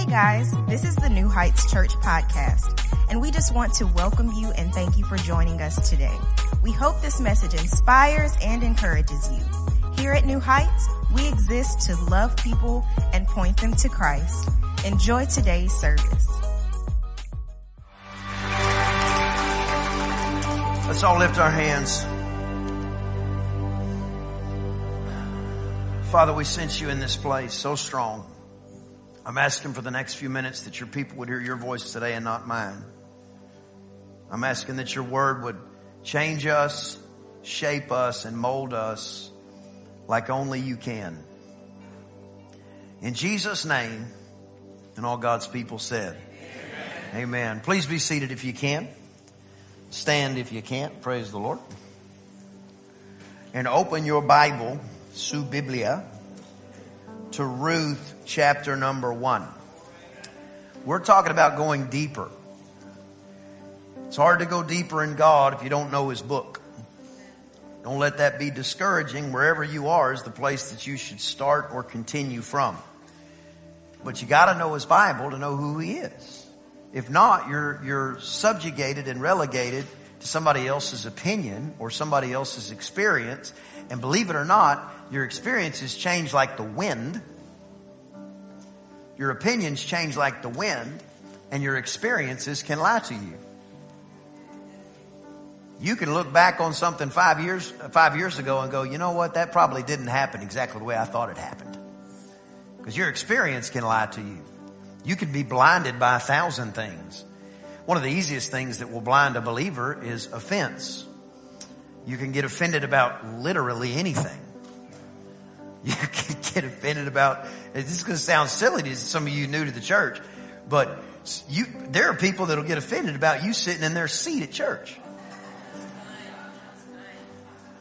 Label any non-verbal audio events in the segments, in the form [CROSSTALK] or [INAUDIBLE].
Hey guys, this is the New Heights Church podcast, and we just want to welcome you and thank you for joining us today. We hope this message inspires and encourages you. Here at New Heights, we exist to love people and point them to Christ. Enjoy today's service. Let's all lift our hands. Father, we sense you in this place so strong. I'm asking for the next few minutes that your people would hear your voice today and not mine. I'm asking that your word would change us, shape us, and mold us like only you can. In Jesus' name, and all God's people said, Amen. Amen. Please be seated if you can. Stand if you can't. Praise the Lord. And open your Bible, Su Biblia, to Ruth chapter number one. We're talking about going deeper. It's hard to go deeper in God if you don't know His book. Don't let that be discouraging. Wherever you are is the place that you should start or continue from. But you gotta know His Bible to know who He is. If not, you're, you're subjugated and relegated to somebody else's opinion or somebody else's experience. And believe it or not, your experiences change like the wind. Your opinions change like the wind and your experiences can lie to you. You can look back on something five years, five years ago and go, you know what? That probably didn't happen exactly the way I thought it happened. Because your experience can lie to you. You can be blinded by a thousand things. One of the easiest things that will blind a believer is offense. You can get offended about literally anything. You [LAUGHS] can get offended about, this is going to sound silly to some of you new to the church, but you, there are people that'll get offended about you sitting in their seat at church.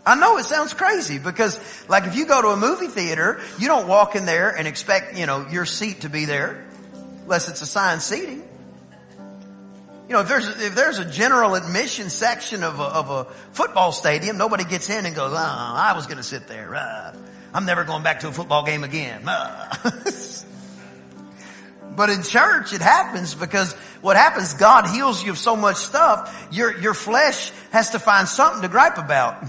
I know it sounds crazy because like if you go to a movie theater, you don't walk in there and expect, you know, your seat to be there unless it's assigned seating. You know, if there's, if there's a general admission section of a, of a football stadium, nobody gets in and goes, oh, I was going to sit there. Uh, I'm never going back to a football game again. Uh. [LAUGHS] but in church, it happens because what happens, God heals you of so much stuff, your, your flesh has to find something to gripe about.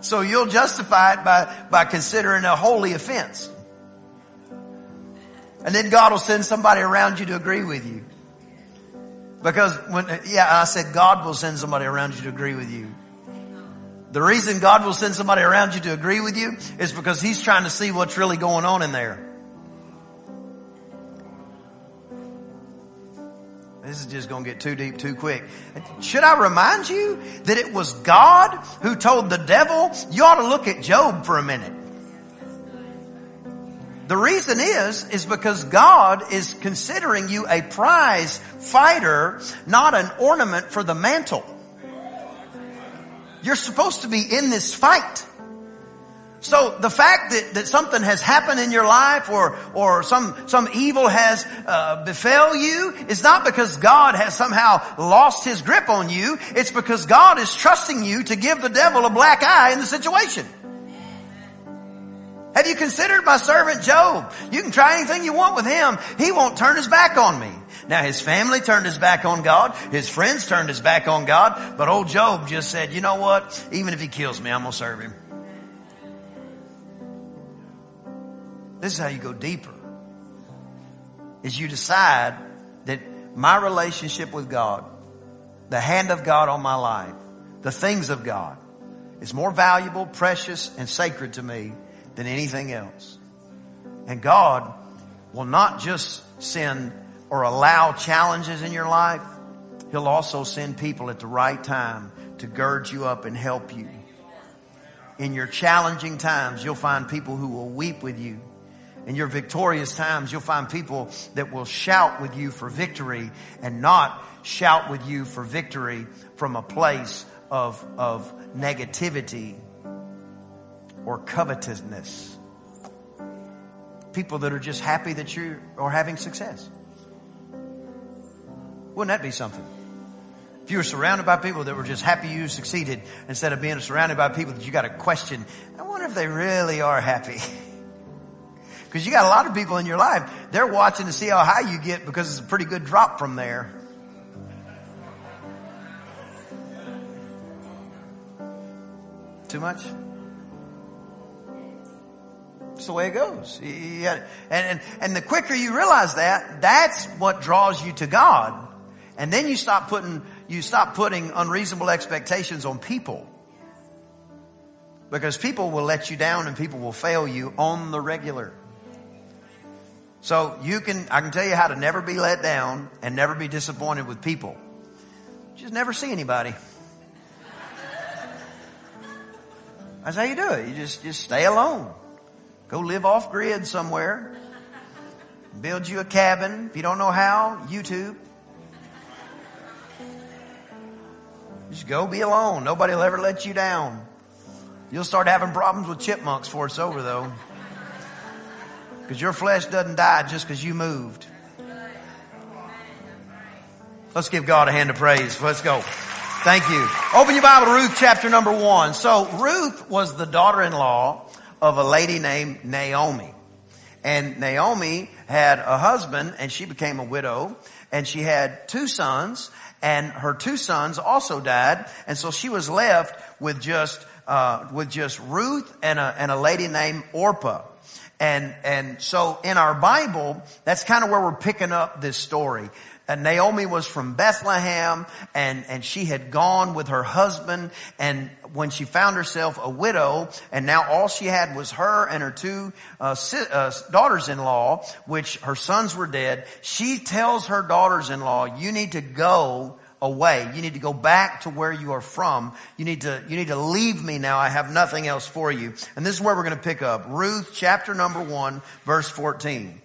So you'll justify it by, by considering a holy offense. And then God will send somebody around you to agree with you. Because when, yeah, I said God will send somebody around you to agree with you. The reason God will send somebody around you to agree with you is because He's trying to see what's really going on in there. This is just going to get too deep too quick. Should I remind you that it was God who told the devil, you ought to look at Job for a minute. The reason is, is because God is considering you a prize fighter, not an ornament for the mantle. You're supposed to be in this fight. So the fact that, that something has happened in your life or, or some, some evil has uh, befell you is not because God has somehow lost his grip on you. It's because God is trusting you to give the devil a black eye in the situation. Have you considered my servant Job? You can try anything you want with him. He won't turn his back on me. Now his family turned his back on God. His friends turned his back on God. But old Job just said, you know what? Even if he kills me, I'm going to serve him. This is how you go deeper. Is you decide that my relationship with God, the hand of God on my life, the things of God is more valuable, precious, and sacred to me than anything else. And God will not just send or allow challenges in your life. He'll also send people at the right time to gird you up and help you. In your challenging times, you'll find people who will weep with you. In your victorious times, you'll find people that will shout with you for victory and not shout with you for victory from a place of, of negativity or covetousness. People that are just happy that you are having success. Wouldn't that be something? If you were surrounded by people that were just happy you succeeded instead of being surrounded by people that you got to question, I wonder if they really are happy. [LAUGHS] Because you got a lot of people in your life, they're watching to see how high you get because it's a pretty good drop from there. Too much? It's the way it goes. And, and, and the quicker you realize that, that's what draws you to God. And then you stop putting, you stop putting unreasonable expectations on people. Because people will let you down and people will fail you on the regular. So you can, I can tell you how to never be let down and never be disappointed with people. Just never see anybody. That's how you do it. You just, just stay alone. Go live off grid somewhere. Build you a cabin. If you don't know how, YouTube. Just go be alone. Nobody will ever let you down. You'll start having problems with chipmunks before it's over though. Because your flesh doesn't die just because you moved. Let's give God a hand of praise. Let's go. Thank you. Open your Bible to Ruth chapter number one. So Ruth was the daughter-in-law of a lady named Naomi. And Naomi had a husband and she became a widow and she had two sons and her two sons also died. And so she was left with just, uh, with just Ruth and a, and a lady named Orpah. And, and so in our Bible, that's kind of where we're picking up this story. And Naomi was from Bethlehem and, and she had gone with her husband and when she found herself a widow and now all she had was her and her two uh, uh, daughters-in-law, which her sons were dead, she tells her daughters-in-law, you need to go away. You need to go back to where you are from. You need to, you need to leave me now. I have nothing else for you. And this is where we're going to pick up. Ruth chapter number one, verse 14.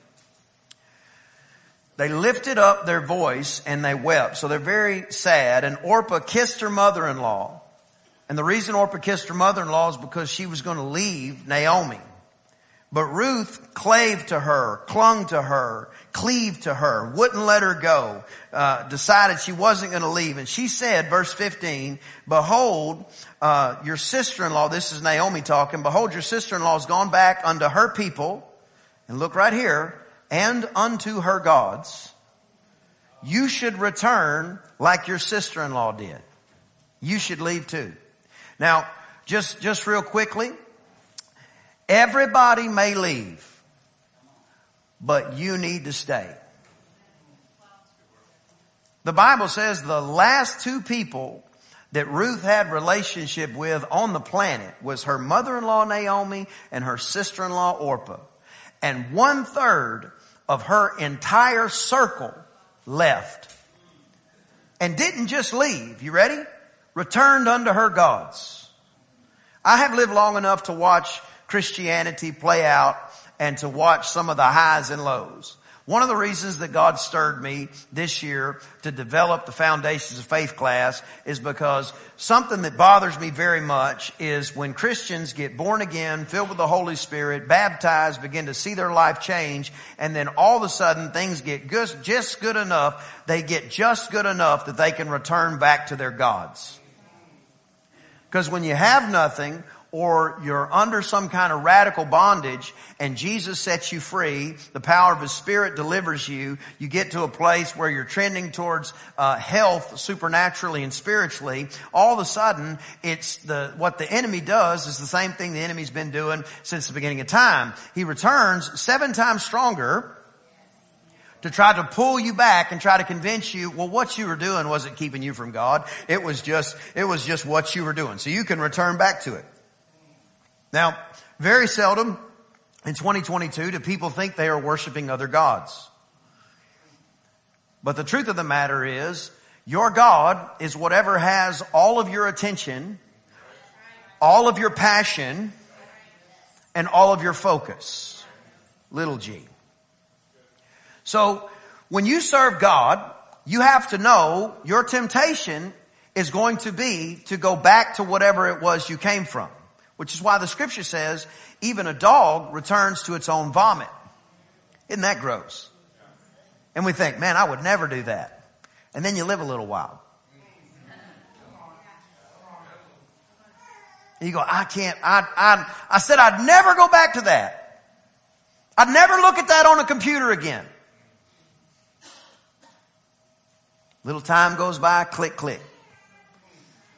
They lifted up their voice and they wept. So they're very sad. And Orpah kissed her mother-in-law. And the reason Orpah kissed her mother-in-law is because she was going to leave Naomi. But Ruth clave to her, clung to her, cleaved to her, wouldn't let her go, uh, decided she wasn't going to leave. And she said, verse 15, behold, uh, your sister-in-law, this is Naomi talking, behold, your sister-in-law has gone back unto her people, and look right here, and unto her gods, you should return like your sister-in-law did. You should leave too. Now, just, just real quickly, everybody may leave, but you need to stay. The Bible says the last two people that Ruth had relationship with on the planet was her mother-in-law Naomi and her sister-in-law Orpah. And one third of her entire circle left. And didn't just leave. You ready? Returned unto her gods. I have lived long enough to watch Christianity play out and to watch some of the highs and lows. One of the reasons that God stirred me this year to develop the foundations of faith class is because something that bothers me very much is when Christians get born again, filled with the Holy Spirit, baptized, begin to see their life change, and then all of a sudden things get just good enough, they get just good enough that they can return back to their gods. Because when you have nothing, or you're under some kind of radical bondage and Jesus sets you free, the power of His Spirit delivers you, you get to a place where you're trending towards uh, health supernaturally and spiritually, all of a sudden it's the, what the enemy does is the same thing the enemy's been doing since the beginning of time. He returns seven times stronger to try to pull you back and try to convince you, well, what you were doing wasn't keeping you from God. It was just, it was just what you were doing. So you can return back to it. Now, very seldom in 2022 do people think they are worshiping other gods. But the truth of the matter is, your God is whatever has all of your attention, all of your passion, and all of your focus. Little g. So, when you serve God, you have to know your temptation is going to be to go back to whatever it was you came from. Which is why the scripture says even a dog returns to its own vomit. Isn't that gross? And we think, man, I would never do that. And then you live a little while. And you go, I can't, I, I, I said I'd never go back to that. I'd never look at that on a computer again. Little time goes by, click, click.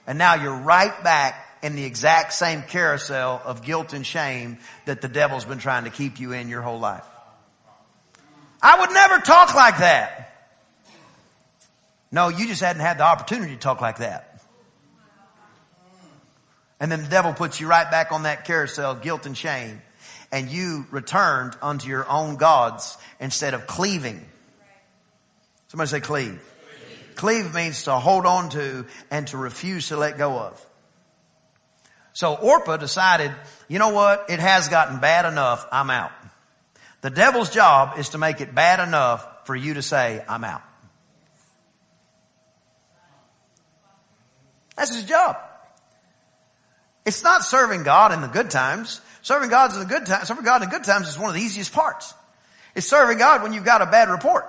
And now you're right back in the exact same carousel of guilt and shame that the devil's been trying to keep you in your whole life. I would never talk like that. No, you just hadn't had the opportunity to talk like that. And then the devil puts you right back on that carousel guilt and shame. And you returned unto your own gods instead of cleaving. Somebody say cleave. Cleave means to hold on to and to refuse to let go of. So Orpah decided, you know what? It has gotten bad enough. I'm out. The devil's job is to make it bad enough for you to say, I'm out. That's his job. It's not serving God in the good times. Serving God in the good times, serving God in the good times is one of the easiest parts. It's serving God when you've got a bad report.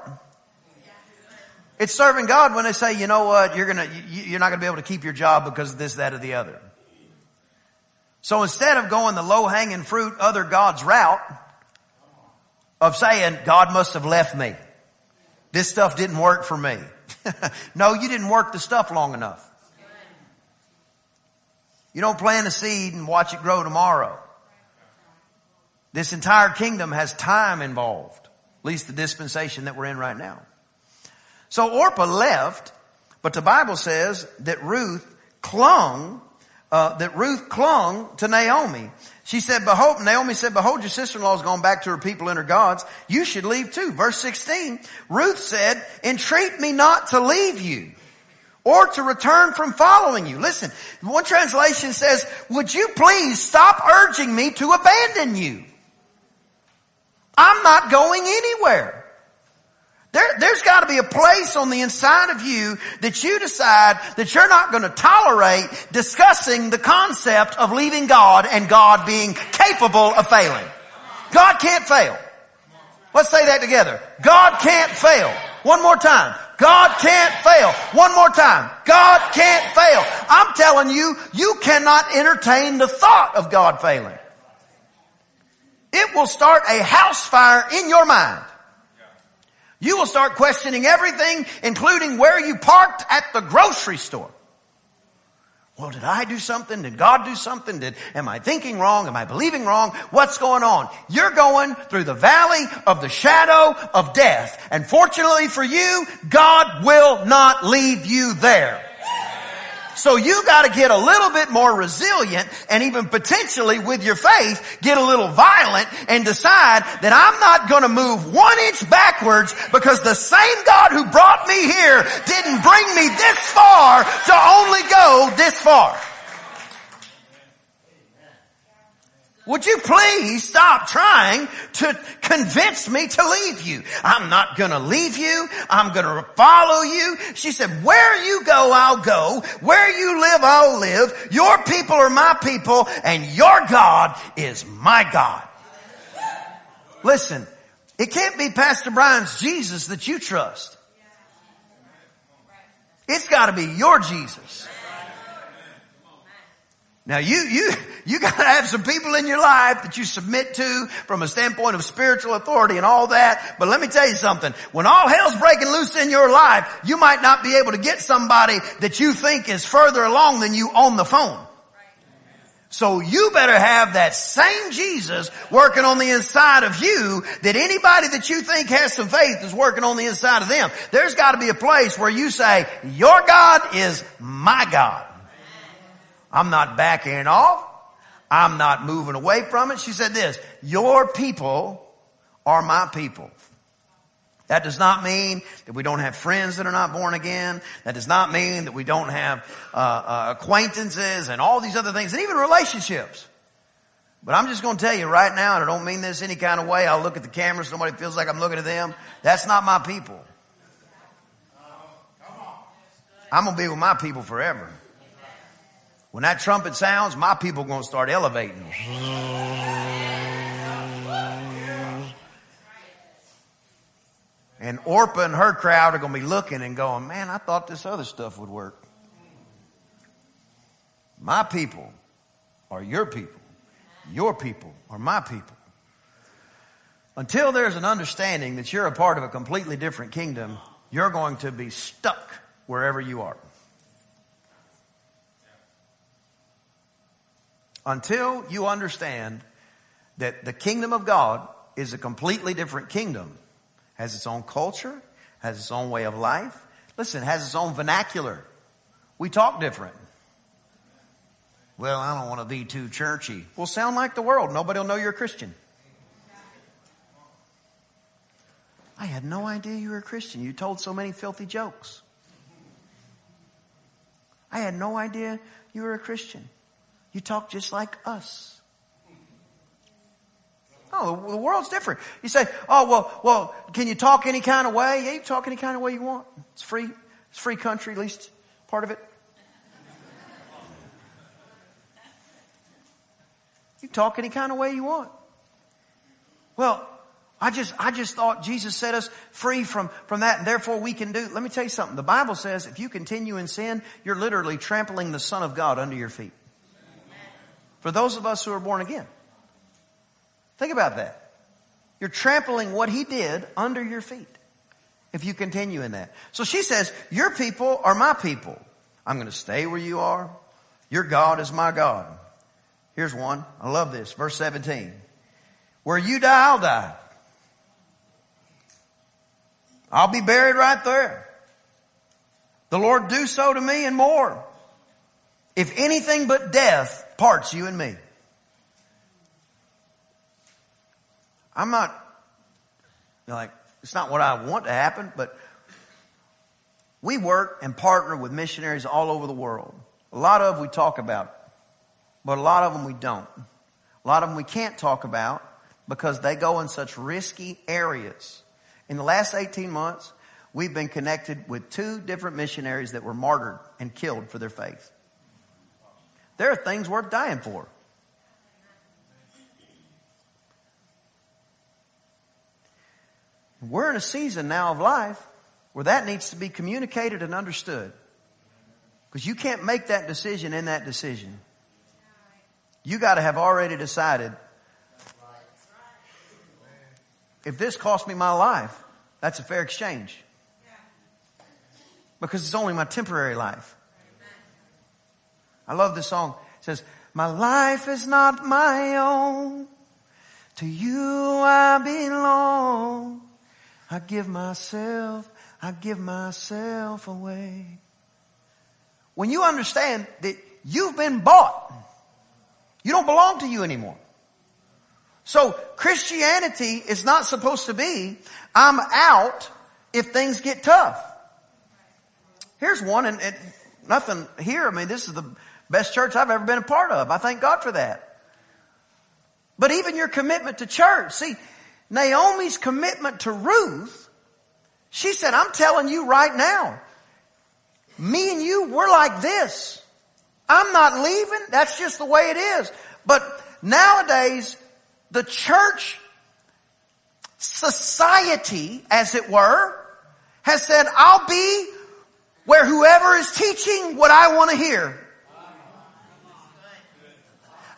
It's serving God when they say, you know what, you're gonna, you're not gonna be able to keep your job because of this, that, or the other. So instead of going the low hanging fruit, other God's route of saying, God must have left me. This stuff didn't work for me. [LAUGHS] no, you didn't work the stuff long enough. You don't plant a seed and watch it grow tomorrow. This entire kingdom has time involved, at least the dispensation that we're in right now. So Orpah left, but the Bible says that Ruth clung, uh, that Ruth clung to Naomi. She said, behold, Naomi said, behold, your sister-in-law has gone back to her people and her gods. You should leave too. Verse 16, Ruth said, entreat me not to leave you or to return from following you. Listen, one translation says, would you please stop urging me to abandon you? I'm not going anywhere. There, there's got to be a place on the inside of you that you decide that you're not going to tolerate discussing the concept of leaving God and God being capable of failing. God can't fail. Let's say that together. God can't fail. One more time. God can't fail. One more time. God can't fail. I'm telling you, you cannot entertain the thought of God failing. It will start a house fire in your mind. You will start questioning everything, including where you parked at the grocery store. Well, did I do something? Did God do something? Did, am I thinking wrong? Am I believing wrong? What's going on? You're going through the valley of the shadow of death. And fortunately for you, God will not leave you there. So you gotta get a little bit more resilient and even potentially with your faith, get a little violent and decide that I'm not gonna move one inch backwards because the same God who brought me here didn't bring me this far to only go this far. Would you please stop trying to convince me to leave you? I'm not gonna leave you. I'm gonna follow you. She said, where you go, I'll go. Where you live, I'll live. Your people are my people and your God is my God. Listen, it can't be Pastor Brian's Jesus that you trust. It's gotta be your Jesus. Now you, you, you gotta have some people in your life that you submit to from a standpoint of spiritual authority and all that. But let me tell you something. When all hell's breaking loose in your life, you might not be able to get somebody that you think is further along than you on the phone. So you better have that same Jesus working on the inside of you that anybody that you think has some faith is working on the inside of them. There's got to be a place where you say, your God is my God. I'm not backing off. I'm not moving away from it. She said this, your people are my people. That does not mean that we don't have friends that are not born again. That does not mean that we don't have uh, uh, acquaintances and all these other things, and even relationships. But I'm just going to tell you right now, and I don't mean this any kind of way. I'll look at the camera, somebody feels like I'm looking at them. That's not my people. I'm going to be with my people forever. When that trumpet sounds, my people are going to start elevating. And Orpah and her crowd are going to be looking and going, man, I thought this other stuff would work. My people are your people. Your people are my people. Until there's an understanding that you're a part of a completely different kingdom, you're going to be stuck wherever you are. Until you understand that the kingdom of God is a completely different kingdom, has its own culture, has its own way of life. Listen, has its own vernacular. We talk different. Well, I don't want to be too churchy. Well, sound like the world. Nobody will know you're a Christian. I had no idea you were a Christian. You told so many filthy jokes. I had no idea you were a Christian. You talk just like us. Oh, the world's different. You say, oh, well, well, can you talk any kind of way? Yeah, you talk any kind of way you want. It's free. It's free country, at least part of it. You talk any kind of way you want. Well, I just, I just thought Jesus set us free from, from that and therefore we can do, let me tell you something. The Bible says if you continue in sin, you're literally trampling the Son of God under your feet. For those of us who are born again. Think about that. You're trampling what He did under your feet. If you continue in that. So she says, your people are my people. I'm going to stay where you are. Your God is my God. Here's one. I love this. Verse 17. Where you die, I'll die. I'll be buried right there. The Lord do so to me and more. If anything but death parts you and me. I'm not like, it's not what I want to happen, but we work and partner with missionaries all over the world. A lot of we talk about, but a lot of them we don't. A lot of them we can't talk about because they go in such risky areas. In the last 18 months, we've been connected with two different missionaries that were martyred and killed for their faith. There are things worth dying for. We're in a season now of life where that needs to be communicated and understood. Because you can't make that decision in that decision. You got to have already decided if this cost me my life, that's a fair exchange. Because it's only my temporary life. I love this song. It says, my life is not my own. To you I belong. I give myself, I give myself away. When you understand that you've been bought, you don't belong to you anymore. So Christianity is not supposed to be, I'm out if things get tough. Here's one and, and nothing here. I mean, this is the best church I've ever been a part of. I thank God for that. But even your commitment to church, see, Naomi's commitment to Ruth, she said, I'm telling you right now, me and you, we're like this. I'm not leaving. That's just the way it is. But nowadays, the church society, as it were, has said, I'll be where whoever is teaching what I want to hear.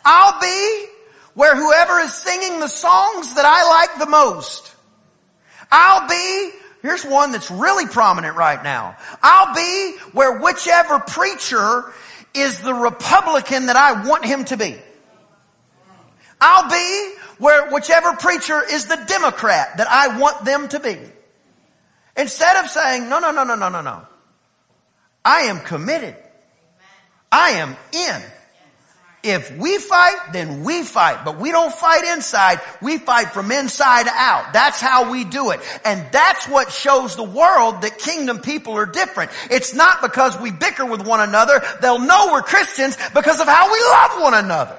I'll be where whoever is singing the songs that I like the most. I'll be, here's one that's really prominent right now. I'll be where whichever preacher is the Republican that I want him to be. I'll be where whichever preacher is the Democrat that I want them to be. Instead of saying, no, no, no, no, no, no, no. I am committed. I am in. If we fight, then we fight. But we don't fight inside. We fight from inside out. That's how we do it. And that's what shows the world that kingdom people are different. It's not because we bicker with one another. They'll know we're Christians because of how we love one another.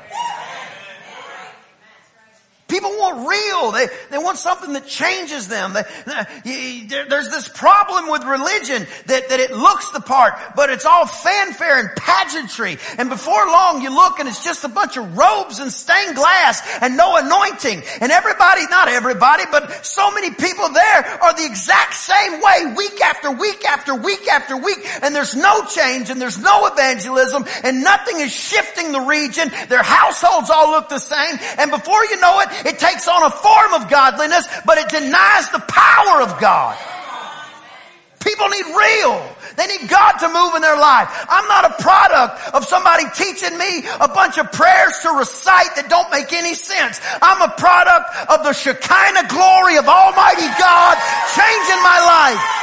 People want real. They, they want something that changes them. They, there's this problem with religion that, that it looks the part, but it's all fanfare and pageantry. And before long you look and it's just a bunch of robes and stained glass and no anointing. And everybody, not everybody, but so many people there are the exact same way week after week after week after week. And there's no change and there's no evangelism and nothing is shifting the region. Their households all look the same. And before you know it, It takes on a form of godliness, but it denies the power of God. People need real. They need God to move in their life. I'm not a product of somebody teaching me a bunch of prayers to recite that don't make any sense. I'm a product of the Shekinah glory of Almighty God changing my life.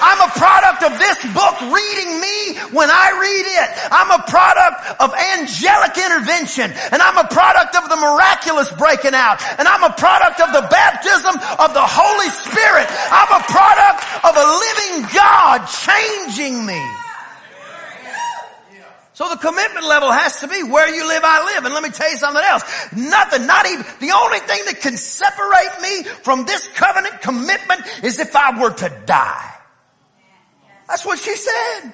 I'm a product of this book reading me when I read it. I'm a product of angelic intervention and I'm a product of the miraculous breaking out and I'm a product of the baptism of the Holy Spirit. I'm a product of a living God changing me. So the commitment level has to be where you live, I live. And let me tell you something else. Nothing, not even, the only thing that can separate me from this covenant commitment is if I were to die. That's what she said.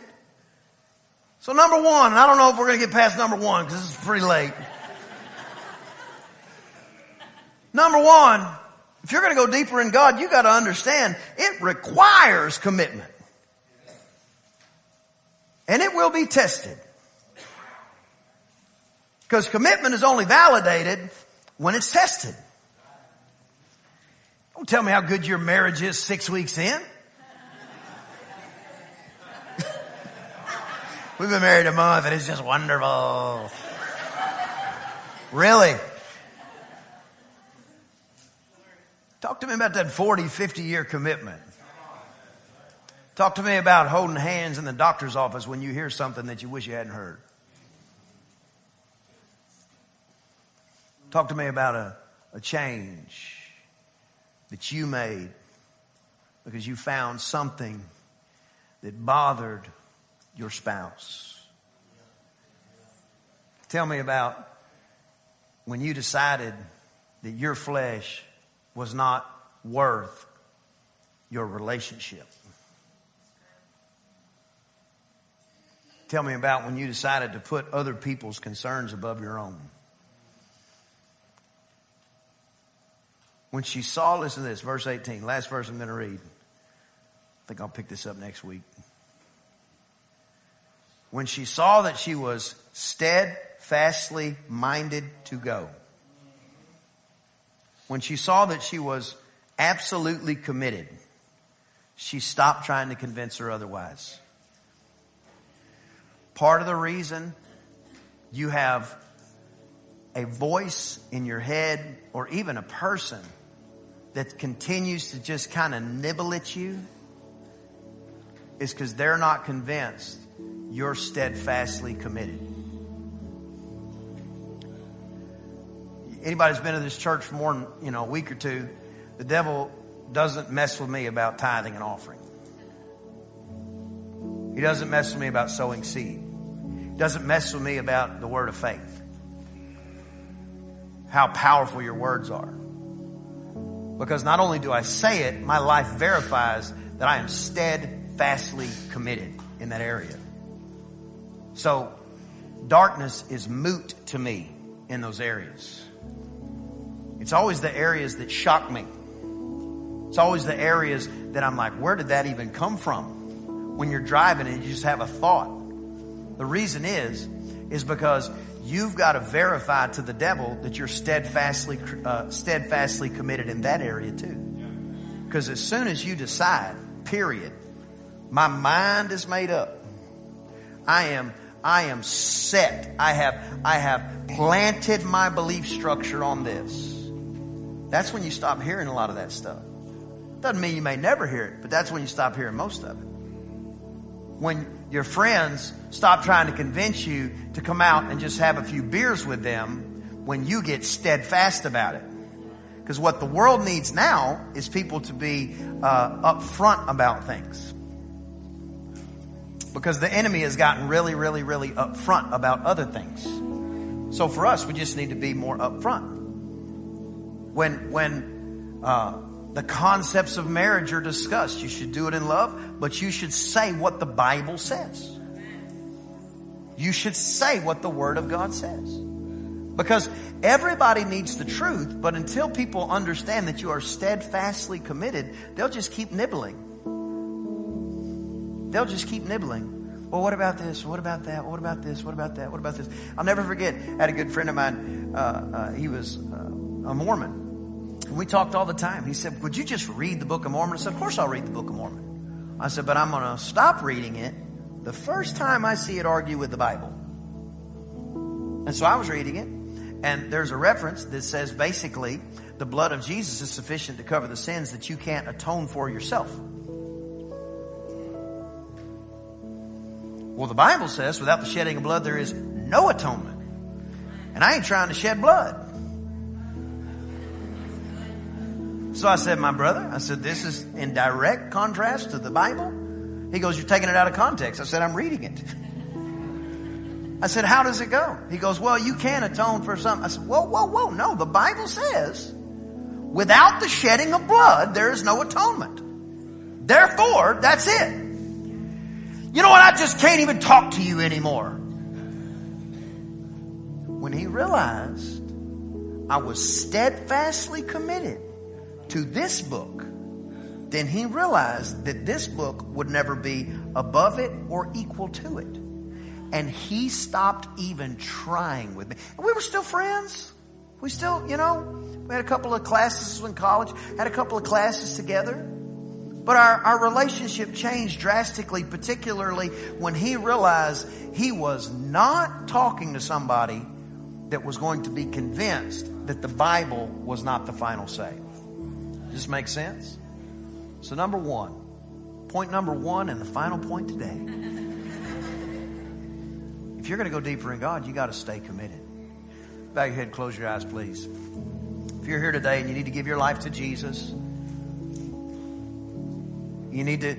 So number one, and I don't know if we're going to get past number one because is pretty late. number one, if you're going to go deeper in God, you got to understand it requires commitment. And it will be tested. Because commitment is only validated when it's tested. Don't tell me how good your marriage is six weeks in. We've been married a month and it's just wonderful. Really? Talk to me about that 40, 50 year commitment. Talk to me about holding hands in the doctor's office when you hear something that you wish you hadn't heard. Talk to me about a, a change that you made because you found something that bothered your spouse. Tell me about when you decided that your flesh was not worth your relationship. Tell me about when you decided to put other people's concerns above your own. When she saw, listen to this, verse 18, last verse I'm going to read. I think I'll pick this up next week when she saw that she was steadfastly minded to go, when she saw that she was absolutely committed, she stopped trying to convince her otherwise. Part of the reason you have a voice in your head or even a person that continues to just kind of nibble at you is because they're not convinced you're steadfastly committed. Anybody who's been to this church for more than, you know, a week or two, the devil doesn't mess with me about tithing and offering. He doesn't mess with me about sowing seed. He doesn't mess with me about the word of faith. How powerful your words are. Because not only do I say it, my life verifies that I am steadfastly committed in that area. So darkness is moot to me in those areas. It's always the areas that shock me. It's always the areas that I'm like, where did that even come from? When you're driving and you just have a thought. The reason is, is because you've got to verify to the devil that you're steadfastly, uh, steadfastly committed in that area too. Because as soon as you decide, period, my mind is made up. I am I am set. I have, I have planted my belief structure on this. That's when you stop hearing a lot of that stuff. Doesn't mean you may never hear it, but that's when you stop hearing most of it. When your friends stop trying to convince you to come out and just have a few beers with them when you get steadfast about it. Because what the world needs now is people to be uh, upfront about things because the enemy has gotten really, really, really upfront about other things. So for us, we just need to be more upfront. When, when, uh, the concepts of marriage are discussed, you should do it in love, but you should say what the Bible says. You should say what the Word of God says. Because everybody needs the truth, but until people understand that you are steadfastly committed, they'll just keep nibbling. They'll just keep nibbling. Well, what about this? What about that? What about this? What about that? What about this? I'll never forget. I had a good friend of mine. Uh, uh, he was uh, a Mormon. And we talked all the time. He said, Would you just read the Book of Mormon? I said, Of course I'll read the Book of Mormon. I said, But I'm going to stop reading it the first time I see it argue with the Bible. And so I was reading it, and there's a reference that says basically the blood of Jesus is sufficient to cover the sins that you can't atone for yourself. Well, the Bible says without the shedding of blood, there is no atonement. And I ain't trying to shed blood. So I said, my brother, I said, this is in direct contrast to the Bible. He goes, you're taking it out of context. I said, I'm reading it. [LAUGHS] I said, how does it go? He goes, well, you can atone for something. I said, whoa, whoa, whoa. No, the Bible says without the shedding of blood, there is no atonement. Therefore, that's it. You know what? I just can't even talk to you anymore. When he realized I was steadfastly committed to this book, then he realized that this book would never be above it or equal to it. And he stopped even trying with me. And we were still friends. We still, you know, we had a couple of classes in college, had a couple of classes together. But our, our relationship changed drastically, particularly when he realized he was not talking to somebody that was going to be convinced that the Bible was not the final say. Does this make sense? So, number one, point number one, and the final point today. [LAUGHS] If you're going to go deeper in God, you got to stay committed. Bow your head, close your eyes, please. If you're here today and you need to give your life to Jesus, you need to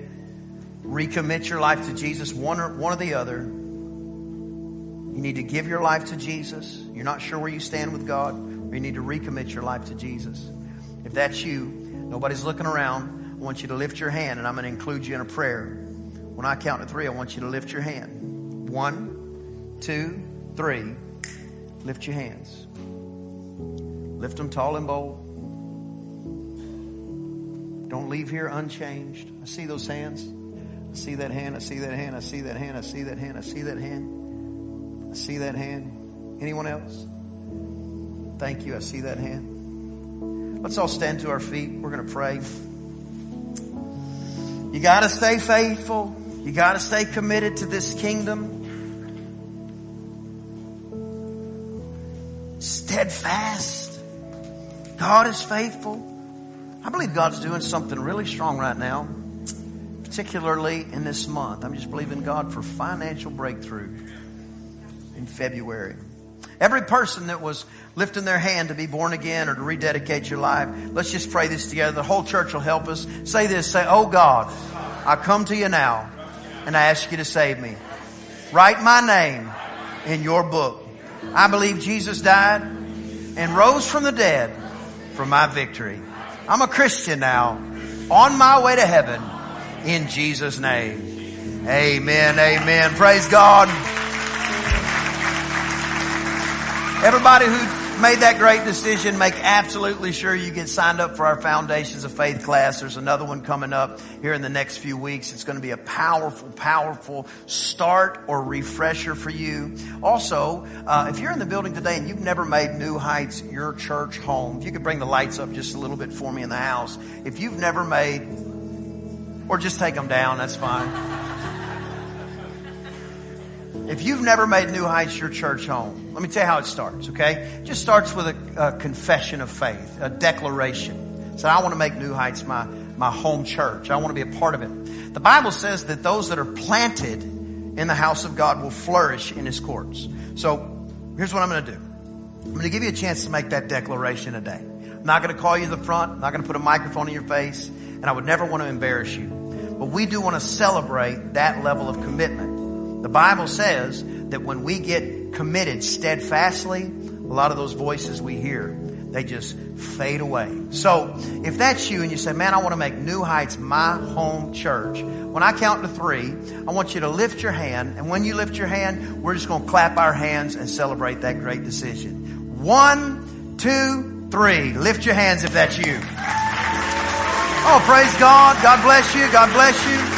recommit your life to Jesus, one or, one or the other. You need to give your life to Jesus. You're not sure where you stand with God, or you need to recommit your life to Jesus. If that's you, nobody's looking around. I want you to lift your hand, and I'm going to include you in a prayer. When I count to three, I want you to lift your hand. One, two, three. Lift your hands. Lift them tall and bold. Don't leave here unchanged. I see those hands. I see that hand. I see that hand. I see that hand. I see that hand. I see that hand. I see that hand. Anyone else? Thank you. I see that hand. Let's all stand to our feet. We're going to pray. You got to stay faithful. You got to stay committed to this kingdom. Steadfast. God is faithful. I believe God's doing something really strong right now, particularly in this month. I'm just believing God for financial breakthrough in February. Every person that was lifting their hand to be born again or to rededicate your life, let's just pray this together. The whole church will help us. Say this, say, Oh God, I come to you now and I ask you to save me. Write my name in your book. I believe Jesus died and rose from the dead for my victory. I'm a Christian now on my way to heaven in Jesus name. Amen. Amen. Praise God. Everybody who made that great decision, make absolutely sure you get signed up for our Foundations of Faith class. There's another one coming up here in the next few weeks. It's going to be a powerful, powerful start or refresher for you. Also, uh, if you're in the building today and you've never made New Heights your church home, if you could bring the lights up just a little bit for me in the house. If you've never made, or just take them down, that's fine. [LAUGHS] If you've never made New Heights your church home, let me tell you how it starts, okay? It just starts with a, a confession of faith, a declaration. So I want to make New Heights my, my home church. I want to be a part of it. The Bible says that those that are planted in the house of God will flourish in his courts. So here's what I'm going to do. I'm going to give you a chance to make that declaration today. I'm not going to call you to the front. I'm not going to put a microphone in your face. And I would never want to embarrass you. But we do want to celebrate that level of commitment. The Bible says that when we get committed steadfastly, a lot of those voices we hear, they just fade away. So if that's you and you say, man, I want to make New Heights my home church, when I count to three, I want you to lift your hand. And when you lift your hand, we're just going to clap our hands and celebrate that great decision. One, two, three. Lift your hands if that's you. Oh, praise God. God bless you. God bless you.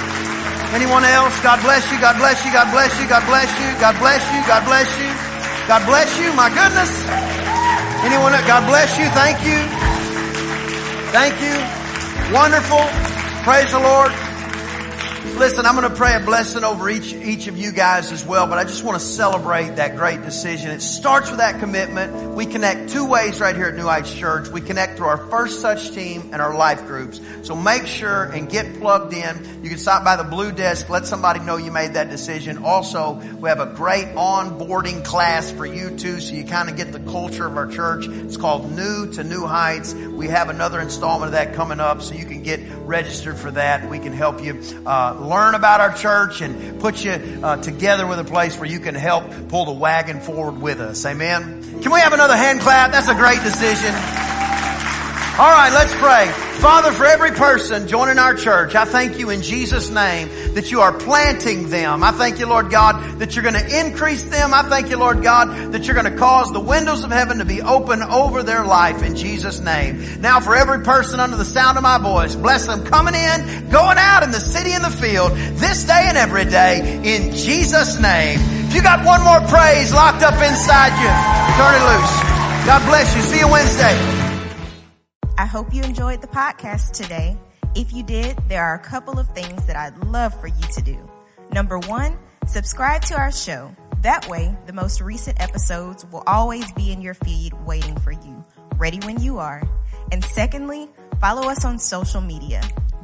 Anyone else? God bless you. God bless you. God bless you. God bless you. God bless you. God bless you. God bless you. My goodness. Anyone? Else? God bless you. Thank you. Thank you. Wonderful. Praise the Lord. Listen, I'm going to pray a blessing over each, each of you guys as well, but I just want to celebrate that great decision. It starts with that commitment. We connect two ways right here at New Heights Church. We connect through our First such team and our life groups. So make sure and get plugged in. You can stop by the blue desk, let somebody know you made that decision. Also, we have a great onboarding class for you too, so you kind of get the culture of our church. It's called New to New Heights. We have another installment of that coming up, so you can get registered for that. We can help you uh, learn about our church and put you uh, together with a place where you can help pull the wagon forward with us. Amen. Can we have another hand clap? That's a great decision. All right, let's pray. Father, for every person joining our church, I thank you in Jesus' name that you are planting them. I thank you, Lord God, that you're going to increase them. I thank you, Lord God, that you're going to cause the windows of heaven to be open over their life in Jesus' name. Now for every person under the sound of my voice, bless them coming in, going out in the city and the field, this day and every day, in Jesus' name. If you got one more praise locked up inside you, turn it loose. God bless you. See you Wednesday. I hope you enjoyed the podcast today. If you did, there are a couple of things that I'd love for you to do. Number one, subscribe to our show. That way, the most recent episodes will always be in your feed waiting for you, ready when you are. And secondly, follow us on social media.